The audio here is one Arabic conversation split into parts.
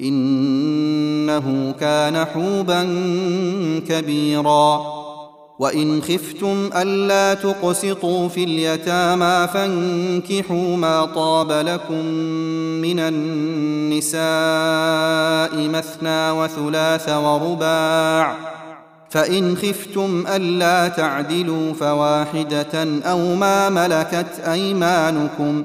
إنه كان حوبا كبيرا. وإن خفتم ألا تقسطوا في اليتامى فانكحوا ما طاب لكم من النساء مثنى وثلاث ورباع. فإن خفتم ألا تعدلوا فواحدة أو ما ملكت أيمانكم.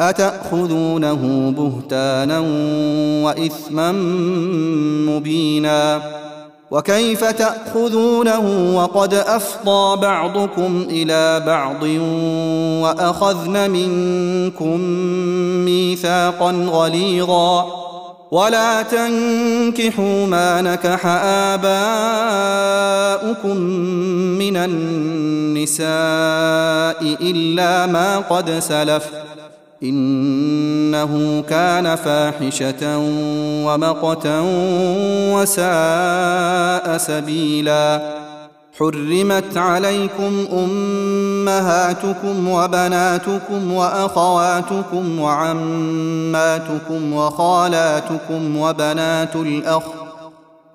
أتأخذونه بهتانا وإثما مبينا وكيف تأخذونه وقد أفضى بعضكم إلى بعض وأخذن منكم ميثاقا غليظا ولا تنكحوا ما نكح آباؤكم من النساء إلا ما قد سلف إنه كان فاحشة ومقتا وساء سبيلا. حرمت عليكم أمهاتكم وبناتكم وأخواتكم وعماتكم وخالاتكم وبنات الأخ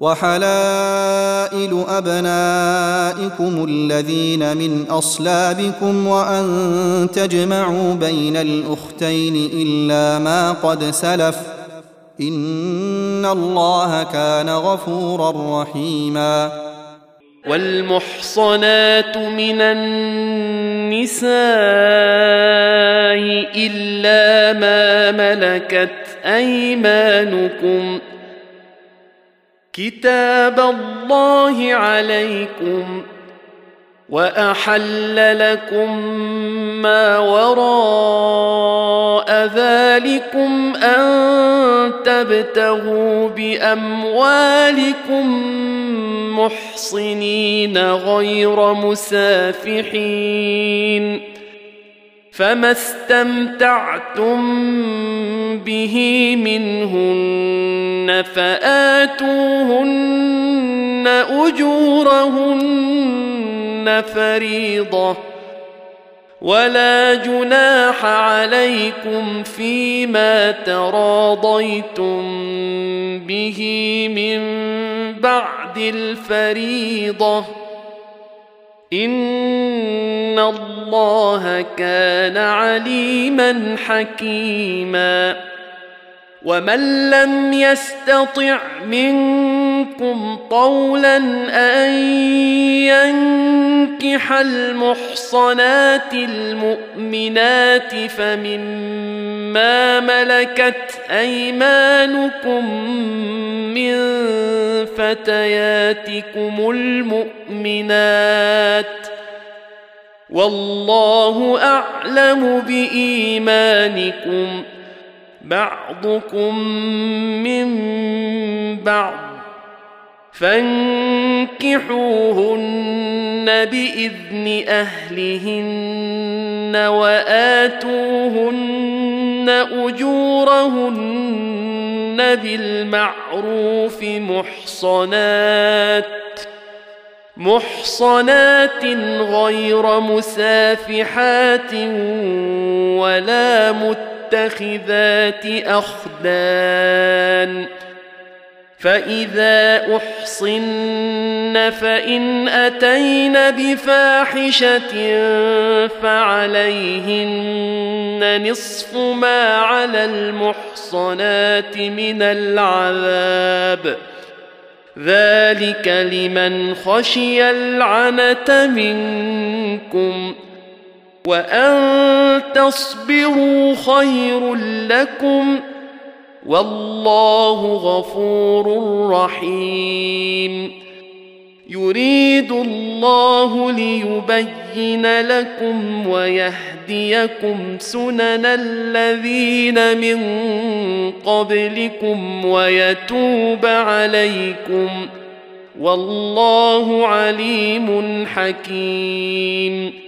وحلائل أبنائكم الذين من أصلابكم وأن تجمعوا بين الأختين إلا ما قد سلف إن الله كان غفورا رحيما. والمحصنات من النساء إلا ما ملكت أيمانكم كتاب الله عليكم وأحل لكم ما وراء ذلكم أن تبتغوا بأموالكم محصنين غير مسافحين. فما استمتعتم به منهن فاتوهن اجورهن فريضه ولا جناح عليكم فيما تراضيتم به من بعد الفريضه ان الله كان عليما حكيما ومن لم يستطع منكم طولا أن ينكح المحصنات المؤمنات فمما ملكت أيمانكم من فتياتكم المؤمنات والله أعلم بإيمانكم بعضكم من بعض فانكحوهن بإذن أهلهن وآتوهن أجورهن بالمعروف محصنات محصنات غير مسافحات ولا متخذات أخدان فإذا أحصن فإن أتين بفاحشة فعليهن نصف ما على المحصنات من العذاب ذلك لمن خشي العنة منكم ۖ وان تصبروا خير لكم والله غفور رحيم. يريد الله ليبين لكم ويهديكم سنن الذين من قبلكم ويتوب عليكم. والله عليم حكيم.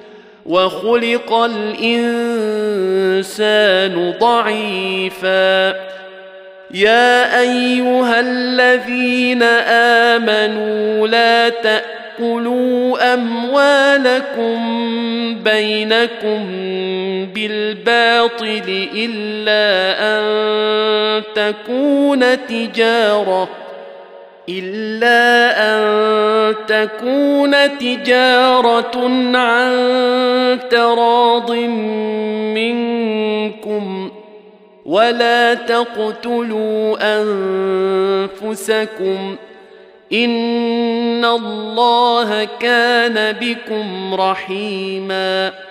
وخلق الإنسان ضعيفا. يا أيها الذين آمنوا لا تأكلوا أموالكم بينكم بالباطل إلا أن تكون تجارة. إلا أن تكون تجارة عن تراض منكم ولا تقتلوا أنفسكم إن الله كان بكم رحيماً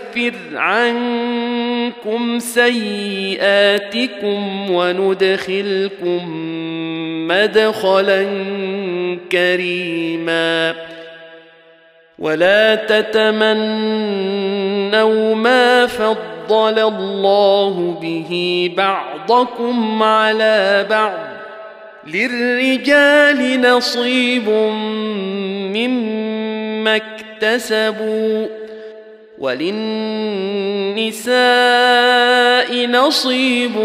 نكفر عنكم سيئاتكم وندخلكم مدخلا كريما. ولا تتمنوا ما فضل الله به بعضكم على بعض. للرجال نصيب مما اكتسبوا. وللنساء نصيب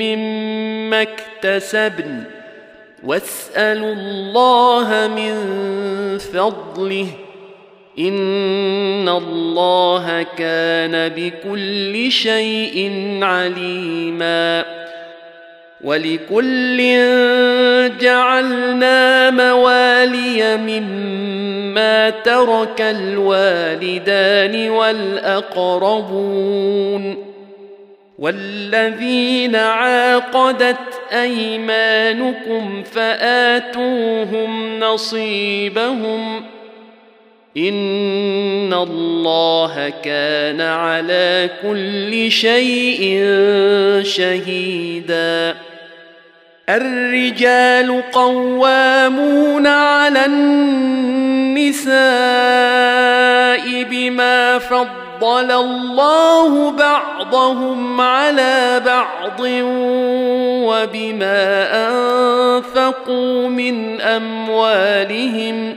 مما اكتسبن. واسألوا الله من فضله. إن الله كان بكل شيء عليما. ولكل جعلنا موالي مما ترك الوالدان والأقربون والذين عاقدت أيمانكم فآتوهم نصيبهم إن الله كان على كل شيء شهيدا الرجال قوامون على النساء بما فضل الله بعضهم على بعض وبما أنفقوا من أموالهم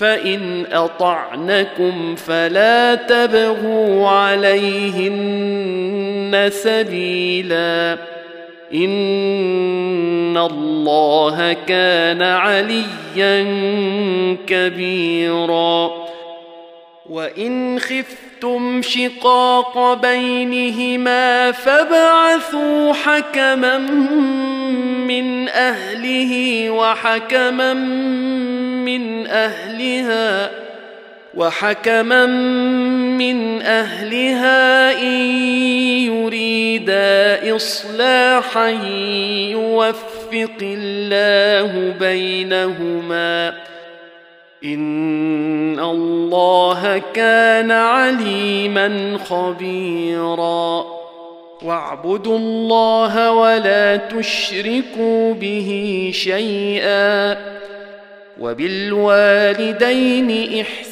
فإن أطعنكم فلا تبغوا عليهن سبيلا. إن الله كان عليا كبيرا. وإن خفتم شقاق بينهما فابعثوا حكما من أهله وحكما من أهلها وحكما من أهلها إن يريدا إصلاحا يوفق الله بينهما ان الله كان عليما خبيرا. واعبدوا الله ولا تشركوا به شيئا. وبالوالدين احسانا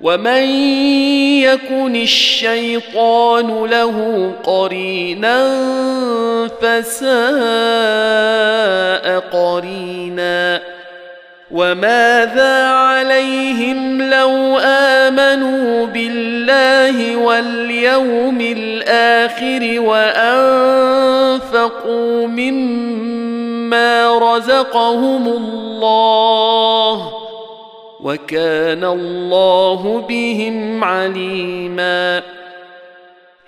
ومن يكن الشيطان له قرينا فساء قرينا وماذا عليهم لو امنوا بالله واليوم الآخر وانفقوا مما رزقهم الله وكان الله بهم عليما.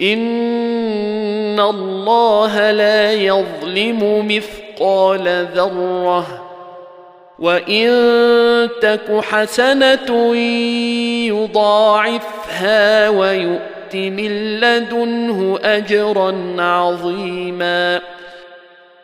إن الله لا يظلم مثقال ذرة. وإن تك حسنة يضاعفها ويؤت من لدنه أجرا عظيما.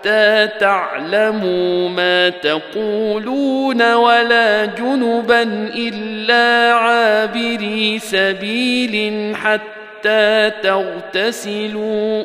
حتى تعلموا ما تقولون ولا جنبا إلا عابري سبيل حتى تغتسلوا.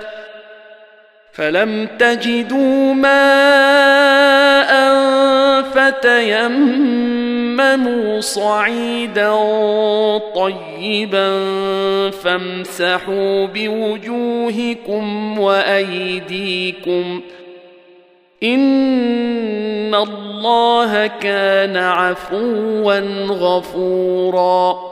فلم تجدوا ماء فتيمموا صعيدا طيبا فامسحوا بوجوهكم وأيديكم إن الله كان عفوا غفورا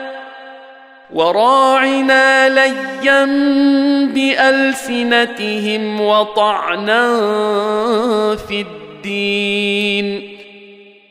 وراعنا ليا بألسنتهم وطعنا في الدين.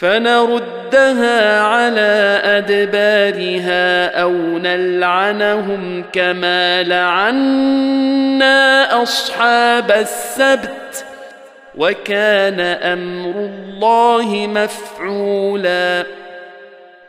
فنردها على أدبارها أو نلعنهم كما لعنا أصحاب السبت وكان أمر الله مفعولا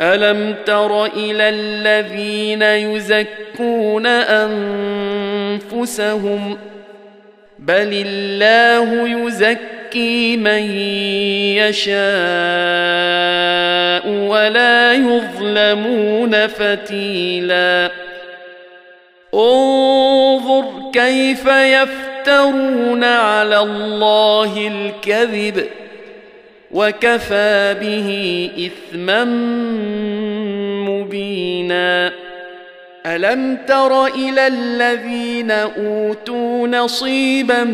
الم تر إلى الذين يزكون انفسهم بل الله يزكي من يشاء ولا يظلمون فتيلا انظر كيف يفترون على الله الكذب وكفى به اثما مبينا. ألم تر إلى الذين أوتوا نصيبا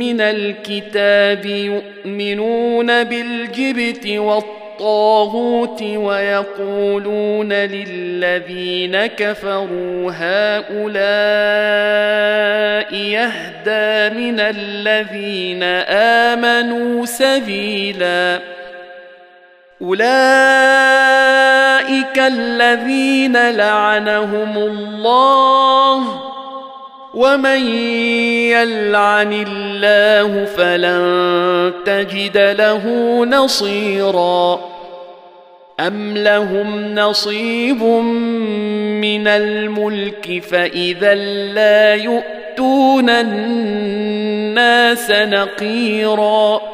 من الكتاب يؤمنون بالجبت والطاغوت ويقولون للذين كفروا هؤلاء يهدى من الذين آمنوا سبيلا. أولئك الذين لعنهم الله ومن يلعن الله فلن تجد له نصيرا ام لهم نصيب من الملك فاذا لا يؤتون الناس نقيرا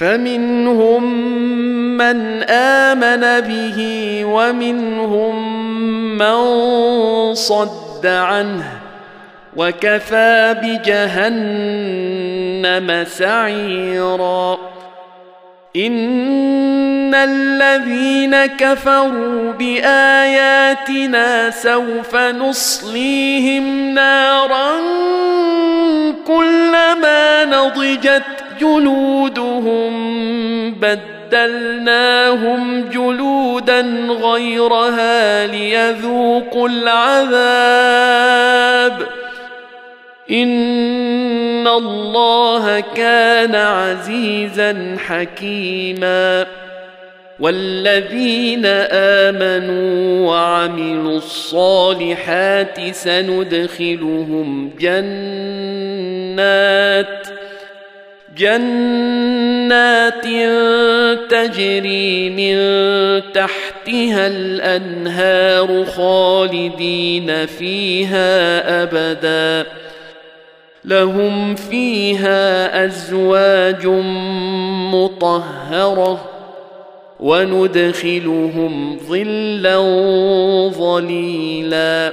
فمنهم من آمن به ومنهم من صد عنه وكفى بجهنم سعيرا. إن الذين كفروا بآياتنا سوف نصليهم نارا كلما نضجت جلودهم بدلناهم جلودا غيرها ليذوقوا العذاب. إن الله كان عزيزا حكيما. والذين آمنوا وعملوا الصالحات سندخلهم جنات جنات تجري من تحتها الأنهار خالدين فيها أبدا. لهم فيها أزواج مطهرة وندخلهم ظلا ظليلا.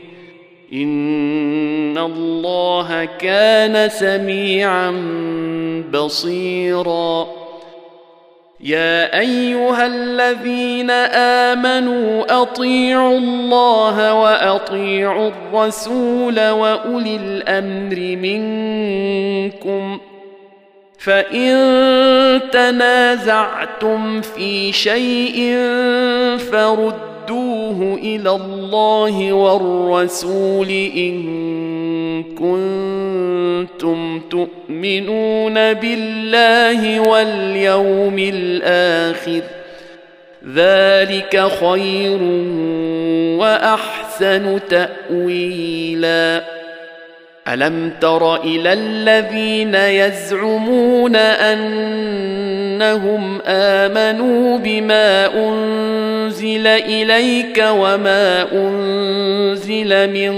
إن الله كان سميعا بصيرا. يا ايها الذين امنوا اطيعوا الله واطيعوا الرسول واولي الامر منكم فان تنازعتم في شيء فردوه إلى الله والرسول إن كنتم تؤمنون بالله واليوم الآخر. ذلك خير وأحسن تاويلا. ألم تر إلى الذين يزعمون أنهم آمنوا بما أنزل إليك وما أنزل من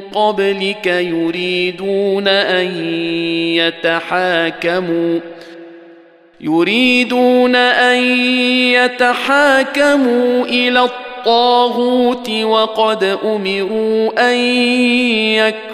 قبلك يريدون أن يتحاكموا يريدون أن يتحاكموا إلى الطاغوت وقد أمروا أن يكفروا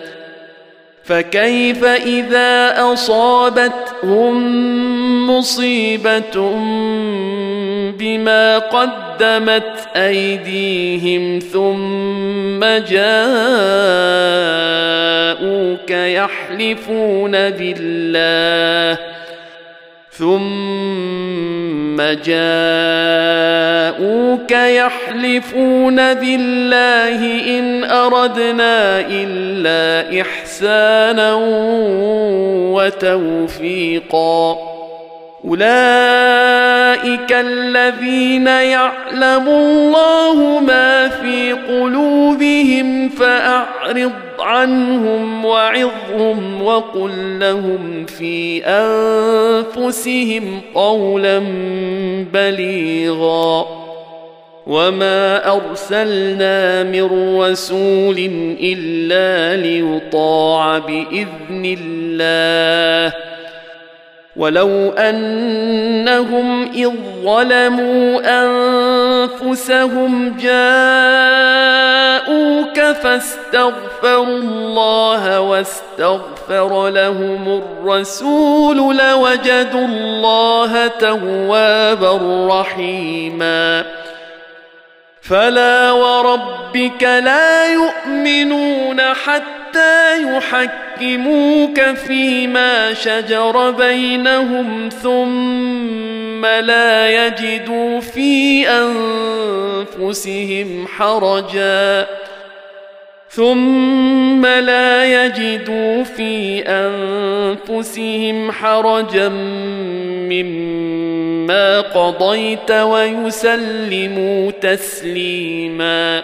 فكيف إذا أصابتهم مصيبة بما قدمت أيديهم ثم جاءوك يحلفون بالله ثم جاءوك يحلفون بالله ان اردنا الا احسانا وتوفيقا اولئك الذين يعلم الله ما في قلوبهم فاعرض عنهم وعظهم وقل لهم في أنفسهم قولا بليغا. وما أرسلنا من رسول إلا ليطاع بإذن الله. ولو انهم اذ ظلموا انفسهم جاءوك فاستغفروا الله واستغفر لهم الرسول لوجدوا الله توابا رحيما فلا وربك لا يؤمنون حتى يحكموك فيما شجر بينهم ثم لا يجدوا في أنفسهم حرجا. ثم لا يجدوا في أنفسهم حرجا مما قضيت ويسلموا تسليما.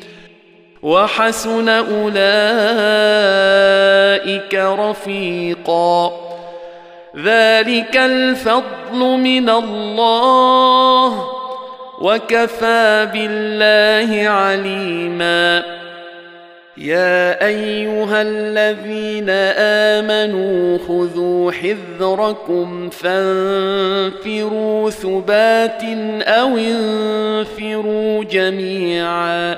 وحسن أولئك رفيقا. ذلك الفضل من الله وكفى بالله عليما. يا أيها الذين آمنوا خذوا حذركم فانفروا ثبات أو انفروا جميعا.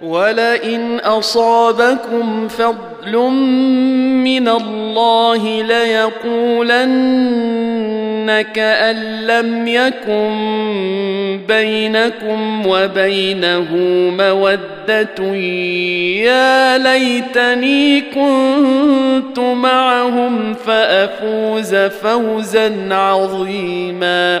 ولئن أصابكم فضل من الله ليقولن كان لم يكن بينكم وبينه مودة. يا ليتني كنت معهم فأفوز فوزا عظيما.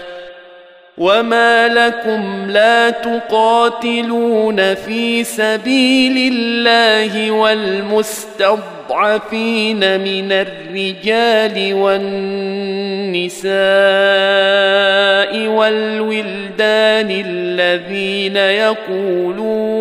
وما لكم لا تقاتلون في سبيل الله والمستضعفين من الرجال والنساء والولدان الذين يقولون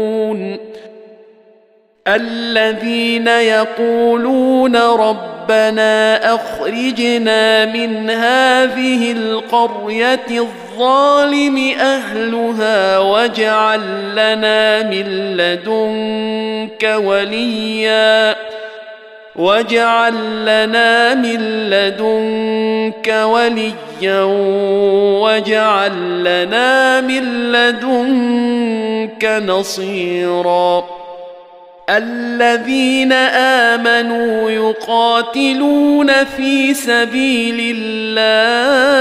الذين يقولون ربنا اخرجنا من هذه القريه الظالم أهلها واجعل لنا من لدنك وليا. واجعل لنا من لدنك وليا. واجعل لنا من لدنك نصيرا. الذين آمنوا يقاتلون في سبيل الله.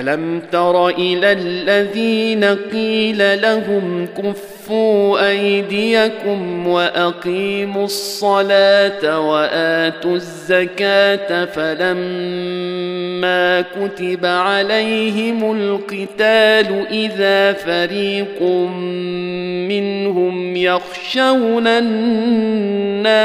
ألم تر إلى الذين قيل لهم كفوا أيديكم وأقيموا الصلاة وآتوا الزكاة فلما كتب عليهم القتال إذا فريق منهم يخشون الناس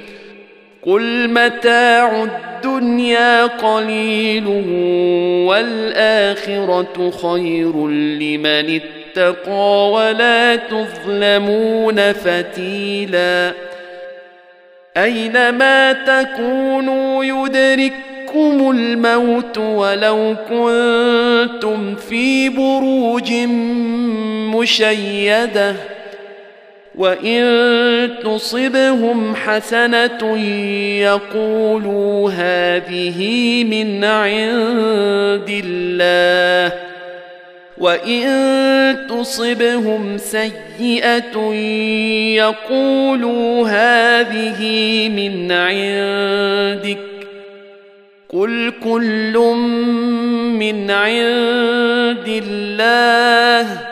قل متاع الدنيا قليل والاخره خير لمن اتقى ولا تظلمون فتيلا اينما تكونوا يدرككم الموت ولو كنتم في بروج مشيده وان تصبهم حسنه يقولوا هذه من عند الله وان تصبهم سيئه يقولوا هذه من عندك قل كل من عند الله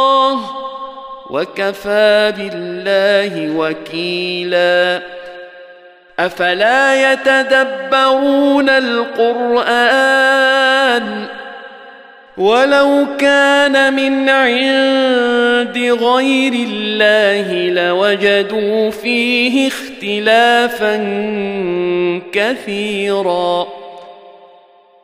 وكفى بالله وكيلا. أفلا يتدبرون القرآن ولو كان من عند غير الله لوجدوا فيه اختلافا كثيرا.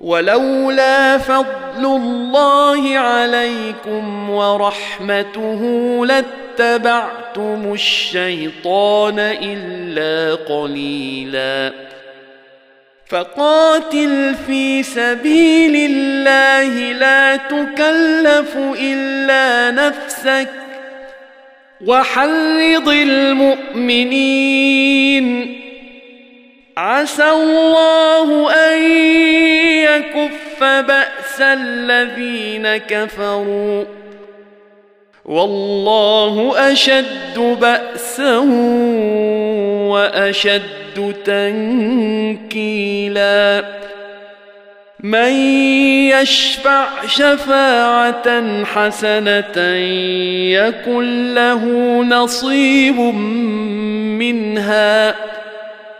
ولولا فضل الله عليكم ورحمته لاتبعتم الشيطان إلا قليلا. فقاتل في سبيل الله لا تكلف إلا نفسك وحرض المؤمنين. عسى الله أن يكف بأس الذين كفروا. والله أشد باسا وأشد تنكيلا. من يشفع شفاعة حسنة يكن له نصيب منها.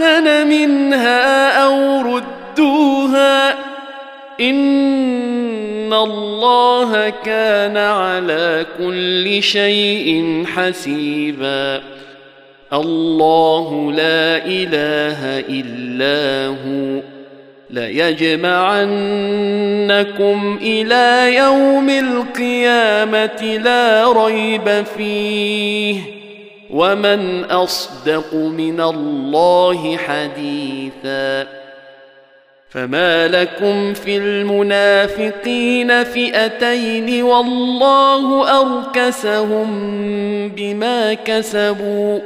أحسن منها أو ردوها إن الله كان على كل شيء حسيبا الله لا إله إلا هو ليجمعنكم إلى يوم القيامة لا ريب فيه ومن اصدق من الله حديثا فما لكم في المنافقين فئتين والله اركسهم بما كسبوا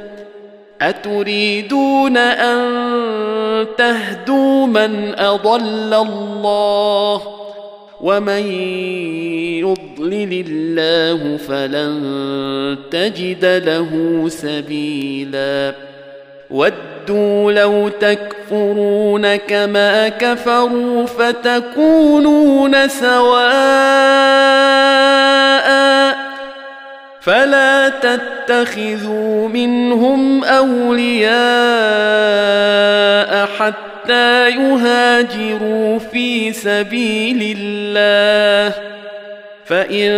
اتريدون ان تهدوا من اضل الله ومن يضلل الله فلن تجد له سبيلا. ودوا لو تكفرون كما كفروا فتكونون سواء. فلا تتخذوا منهم أولياء حتى حتى يهاجروا في سبيل الله. فإن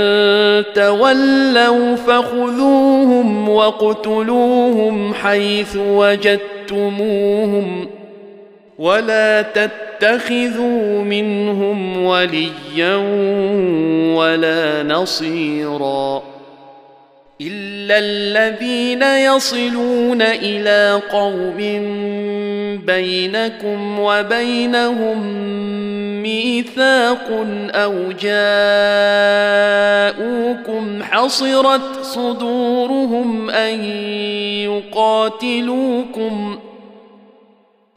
تولوا فخذوهم واقتلوهم حيث وجدتموهم ولا تتخذوا منهم وليا ولا نصيرا. الا الذين يصلون إلى قوم بينكم وبينهم ميثاق أو جاءوكم حصرت صدورهم ان يقاتلوكم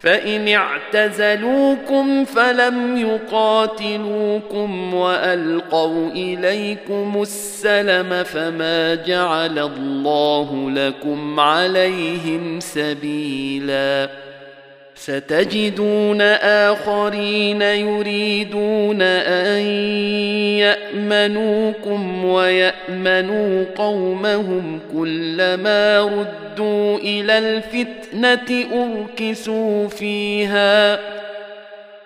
فإن اعتزلوكم فلم يقاتلوكم وألقوا إليكم السلم فما جعل الله لكم عليهم سبيلا ستجدون آخرين يريدون أن يأمنوكم ويأمنوا قومهم كلما ردوا إلى الفتنة أركسوا فيها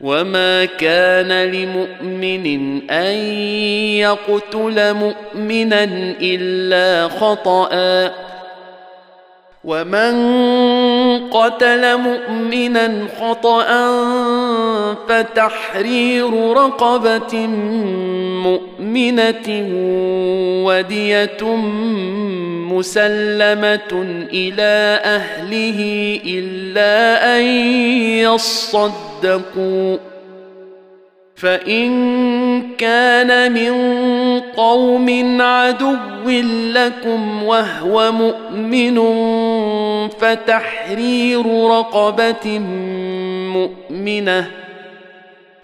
وما كان لمؤمن ان يقتل مؤمنا الا خطأ. ومن قتل مؤمنا خطأ فتحرير رقبة مؤمنة ودية مسلمة إلى أهله إلا أن يصدقوا فإن كان من قوم عدو لكم وهو مؤمن فتحرير رقبة مؤمنة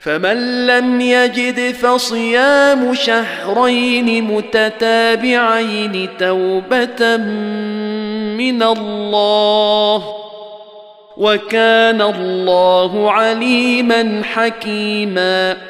فمن لم يجد فصيام شهرين متتابعين توبة من الله وكان الله عليما حكيما.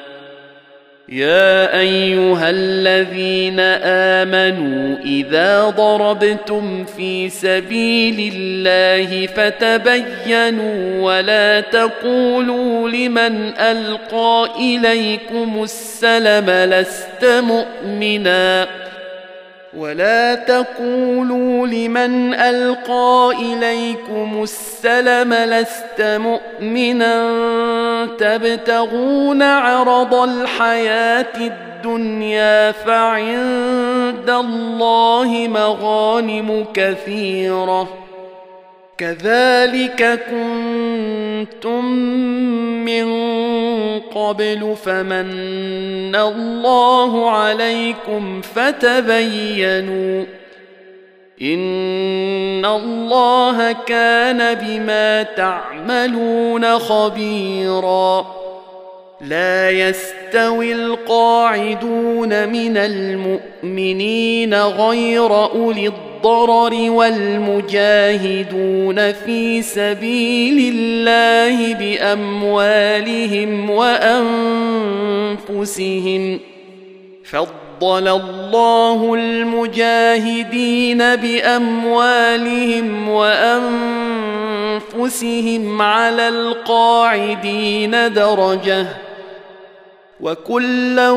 يا أيها الذين آمنوا إذا ضربتم في سبيل الله فتبينوا ولا تقولوا لمن ألقى إليكم السلم لست مؤمنا ولا تقولوا لمن القى اليكم السلم لست مؤمنا تبتغون عرض الحياة الدنيا فعند الله مغانم كثيرة كذلك كنتم من قبل فمن الله عليكم فتبينوا إن الله كان بما تعملون خبيرا لا يستوي القاعدون من المؤمنين غير أولي الضرر والمجاهدون في سبيل الله بأموالهم وأنفسهم فضل الله المجاهدين بأموالهم وأنفسهم على القاعدين درجة وكلا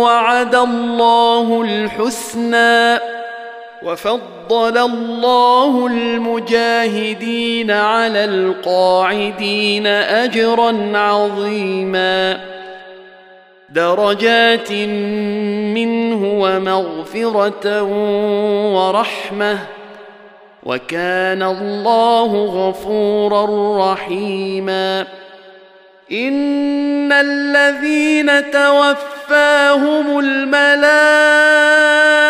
وعد الله الحسنى وفضل الله المجاهدين على القاعدين أجرا عظيما. درجات منه ومغفرة ورحمة. وكان الله غفورا رحيما. إن الذين توفاهم الملائكة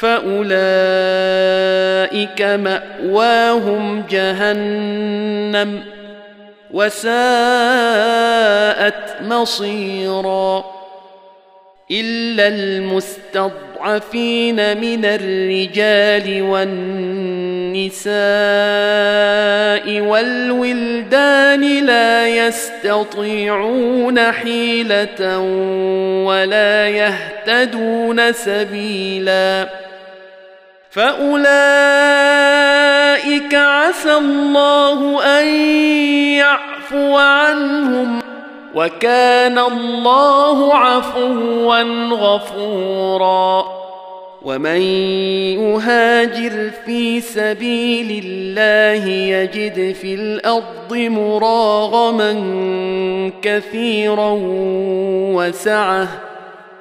فاولئك ماواهم جهنم وساءت مصيرا الا المستضعفين من الرجال والنساء والولدان لا يستطيعون حيله ولا يهتدون سبيلا فاولئك عسى الله ان يعفو عنهم وكان الله عفوا غفورا ومن يهاجر في سبيل الله يجد في الأرض مراغما كثيرا وسعه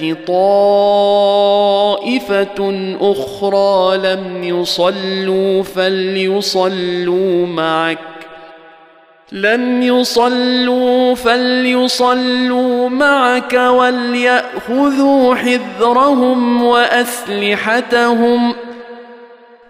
ولتأت طائفة أخرى لم يصلوا فليصلوا معك. لم يصلوا فليصلوا معك وليأخذوا حذرهم وأسلحتهم ۖ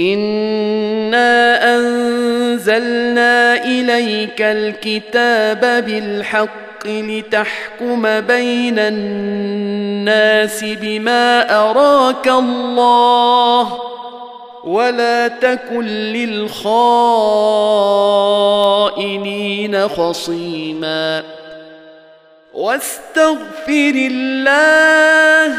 انا انزلنا اليك الكتاب بالحق لتحكم بين الناس بما اراك الله ولا تكن للخائنين خصيما واستغفر الله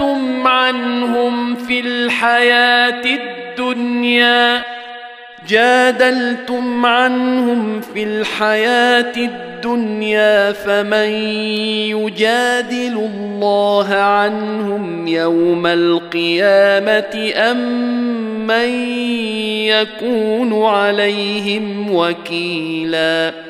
جادلتم عنهم في الحياة الدنيا. جادلتم عنهم في الحياة الدنيا فمن يجادل الله عنهم يوم القيامة أم من يكون عليهم وكيلا.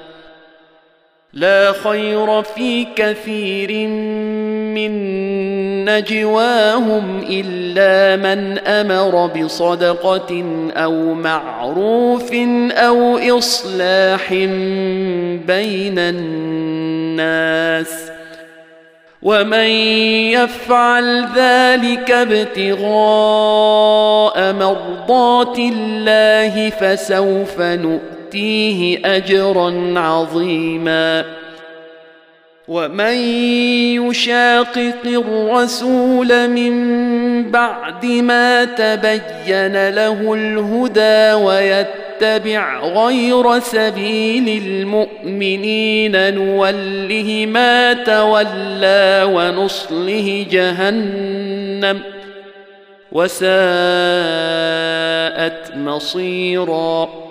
لا خير في كثير من نجواهم إلا من أمر بصدقة أو معروف أو إصلاح بين الناس ومن يفعل ذلك ابتغاء مرضات الله فسوف نؤتيه أجرا عظيما. ومن يشاقق الرسول من بعد ما تبين له الهدى ويتبع غير سبيل المؤمنين نوله ما تولى ونصله جهنم وساءت مصيرا.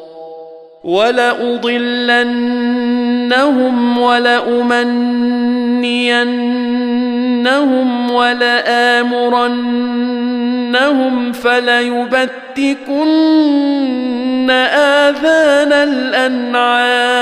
ولأضلنهم ولأمنينهم ولآمرنهم فليبتكن آذان الأنعام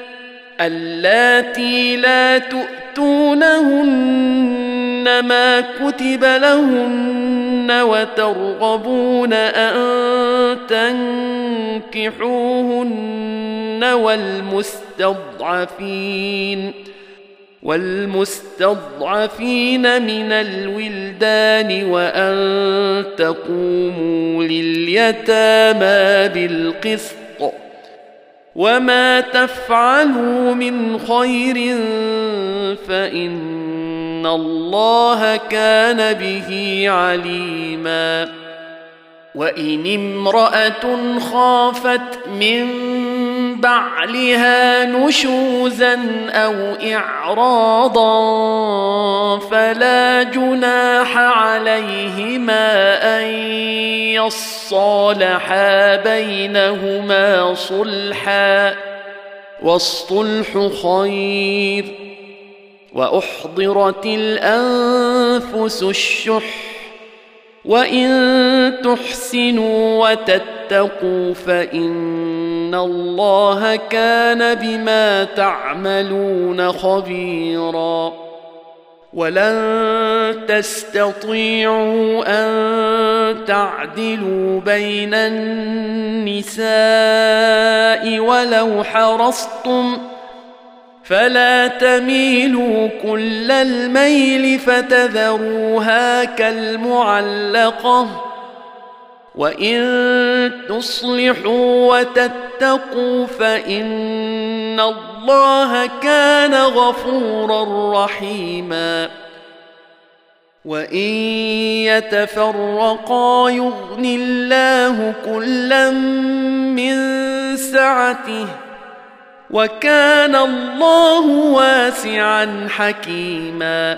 اللاتي لا تؤتونهن ما كتب لهن وترغبون أن تنكحوهن والمستضعفين والمستضعفين من الولدان وأن تقوموا لليتامى بالقسط وما تفعلوا من خير فان الله كان به عليما وان امراه خافت من بعلها نشوزا أو اعراضا فلا جناح عليهما أن يصالحا بينهما صلحا. والصلح خير. وأحضرت الأنفس الشح. وإن تحسنوا وتتقوا فإن الله كان بما تعملون خبيرا ولن تستطيعوا ان تعدلوا بين النساء ولو حرصتم فلا تميلوا كل الميل فتذروها كالمعلقه وان تصلحوا وتتقوا فان الله كان غفورا رحيما وان يتفرقا يغن الله كلا من سعته وكان الله واسعا حكيما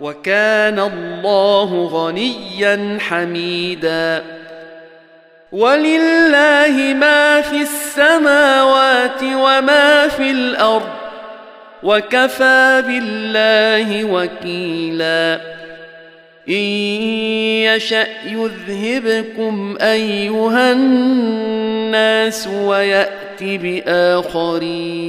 وكان الله غنيا حميدا. ولله ما في السماوات وما في الأرض وكفى بالله وكيلا. إن يشأ يذهبكم أيها الناس ويات بآخرين.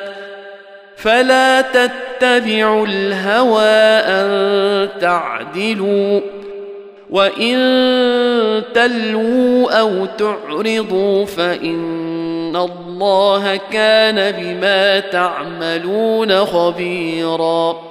فلا تتبعوا الهوى أن تعدلوا وإن تلووا أو تعرضوا فإن الله كان بما تعملون خبيرا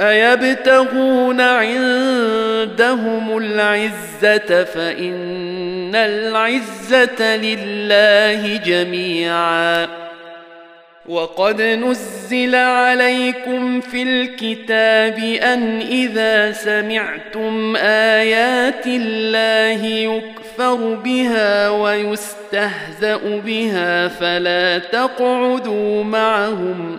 أيبتغون عندهم العزة فإن العزة لله جميعا. وقد نزل عليكم في الكتاب أن إذا سمعتم آيات الله يكفر بها ويستهزأ بها فلا تقعدوا معهم.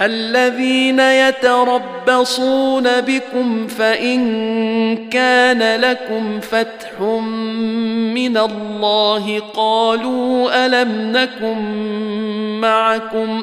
الذين يتربصون بكم فإن كان لكم فتح من الله قالوا ألم نكن معكم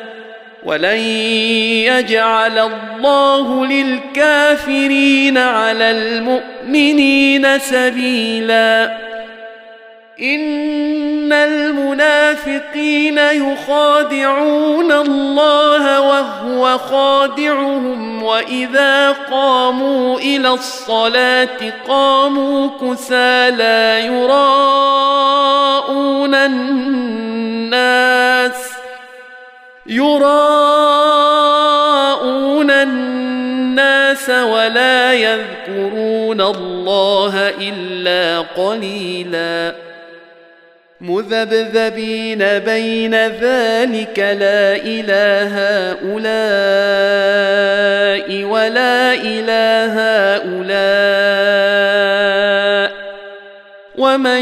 ولن يجعل الله للكافرين على المؤمنين سبيلا ان المنافقين يخادعون الله وهو خادعهم واذا قاموا إلى الصلاه قاموا كسى لا يراءون الناس يراءون الناس ولا يذكرون الله إلا قليلا. مذبذبين بين ذلك لا إله هؤلاء ولا إله هؤلاء. ومن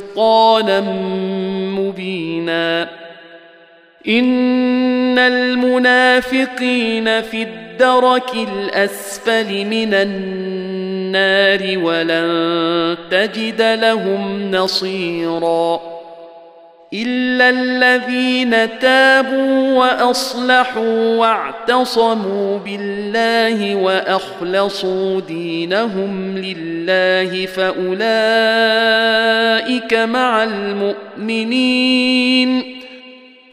مبينا. إن المنافقين في الدرك الأسفل من النار ولن تجد لهم نصيرا. إلا الذين تابوا وأصلحوا واعتصموا بالله وأخلصوا دينهم لله فأولئك مع المؤمنين.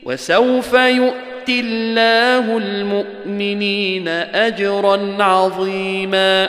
وسوف يؤتي الله المؤمنين أجرا عظيما.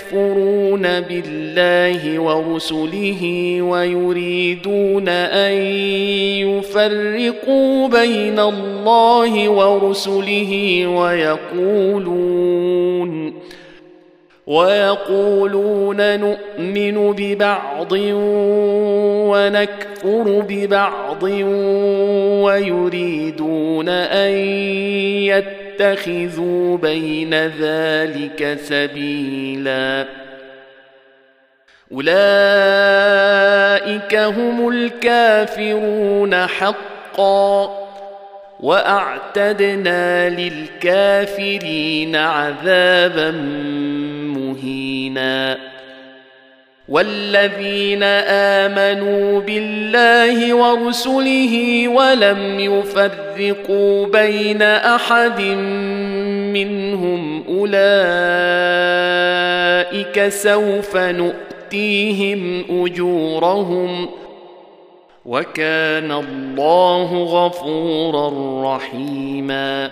بالله ورسله ويريدون ان يفرقوا بين الله ورسله ويقولون ويقولون نؤمن ببعض ونكفر ببعض ويريدون ان يتبعوا اتخذوا بين ذلك سبيلا. أولئك هم الكافرون حقا. وأعتدنا للكافرين عذابا مهينا. والذين آمنوا بالله ورسله ولم يفرقوا بين أحد منهم أولئك سوف نؤتيهم أجورهم وكان الله غفورا رحيما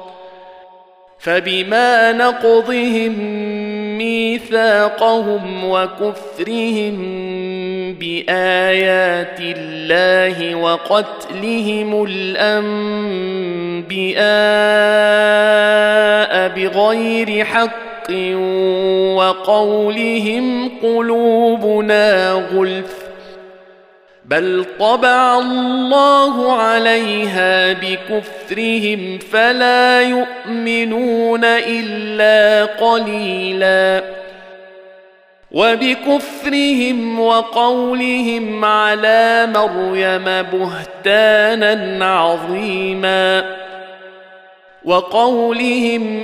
فبما نقضهم ميثاقهم وكفرهم بآيات الله وقتلهم الأنبياء بغير حق وقولهم قلوبنا غلف بل طبع الله عليها بكفرهم فلا يؤمنون الا قليلا وبكفرهم وقولهم على مريم بهتانا عظيما وقولهم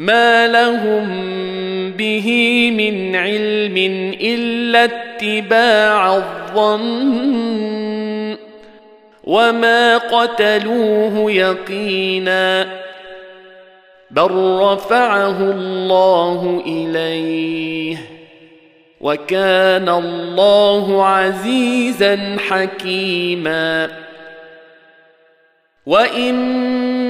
ما لهم به من علم الا اتباع الظن وما قتلوه يقينا بل رفعه الله اليه وكان الله عزيزا حكيما وان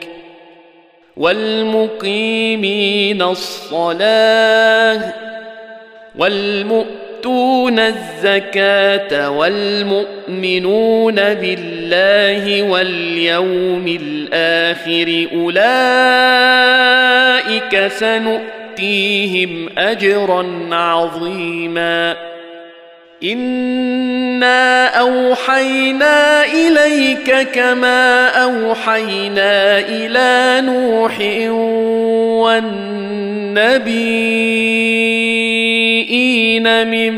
والمقيمين الصلاة والمؤتون الزكاة والمؤمنون بالله واليوم الآخر أولئك سنؤتيهم أجرا عظيما انا اوحينا اليك كما اوحينا إلى نوح والنبيين من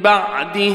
بعده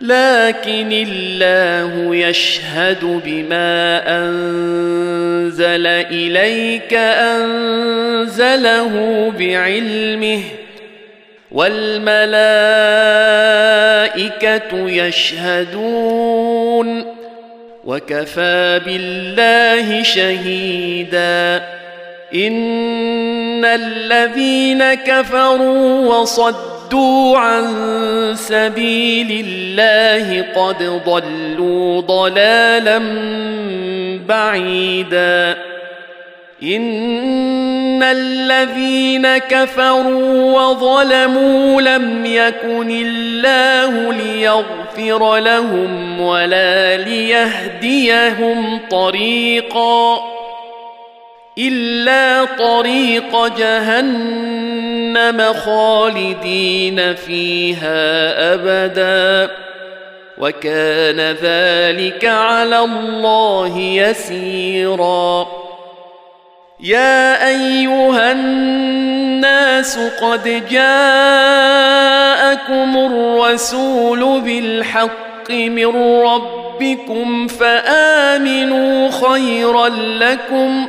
لكن الله يشهد بما أنزل إليك أنزله بعلمه والملائكة يشهدون وكفى بالله شهيدا. إن الذين كفروا وصدوا صدوا عن سبيل الله قد ضلوا ضلالا بعيدا. إن الذين كفروا وظلموا لم يكن الله ليغفر لهم ولا ليهديهم طريقا. إلا طريق جهنم خالدين فيها أبدا. وكان ذلك على الله يسيرا. يا أيها الناس قد جاءكم الرسول بالحق من ربكم فآمنوا خيرا لكم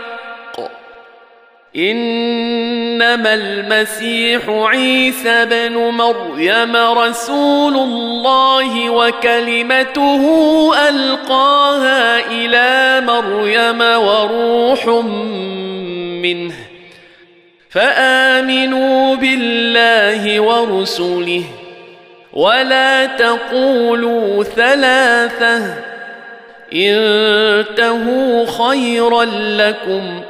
إنما المسيح عيسى بن مريم رسول الله وكلمته ألقاها إلى مريم وروح منه فآمنوا بالله ورسله ولا تقولوا ثلاثة انتهوا خيرا لكم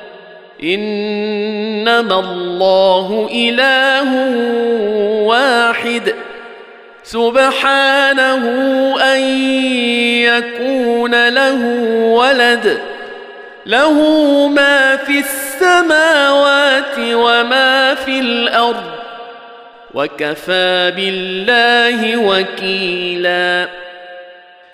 إنما الله إله واحد. سبحانه أن يكون له ولد. له ما في السماوات وما في الأرض. وكفى بالله وكيلا.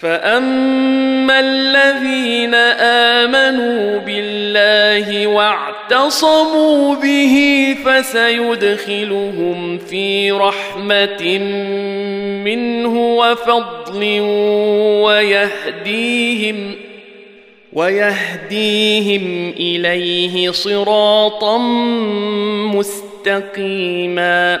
فاما الذين امنوا بالله واعتصموا به فسيدخلهم في رحمه منه وفضل ويهديهم ويهديهم اليه صراطا مستقيما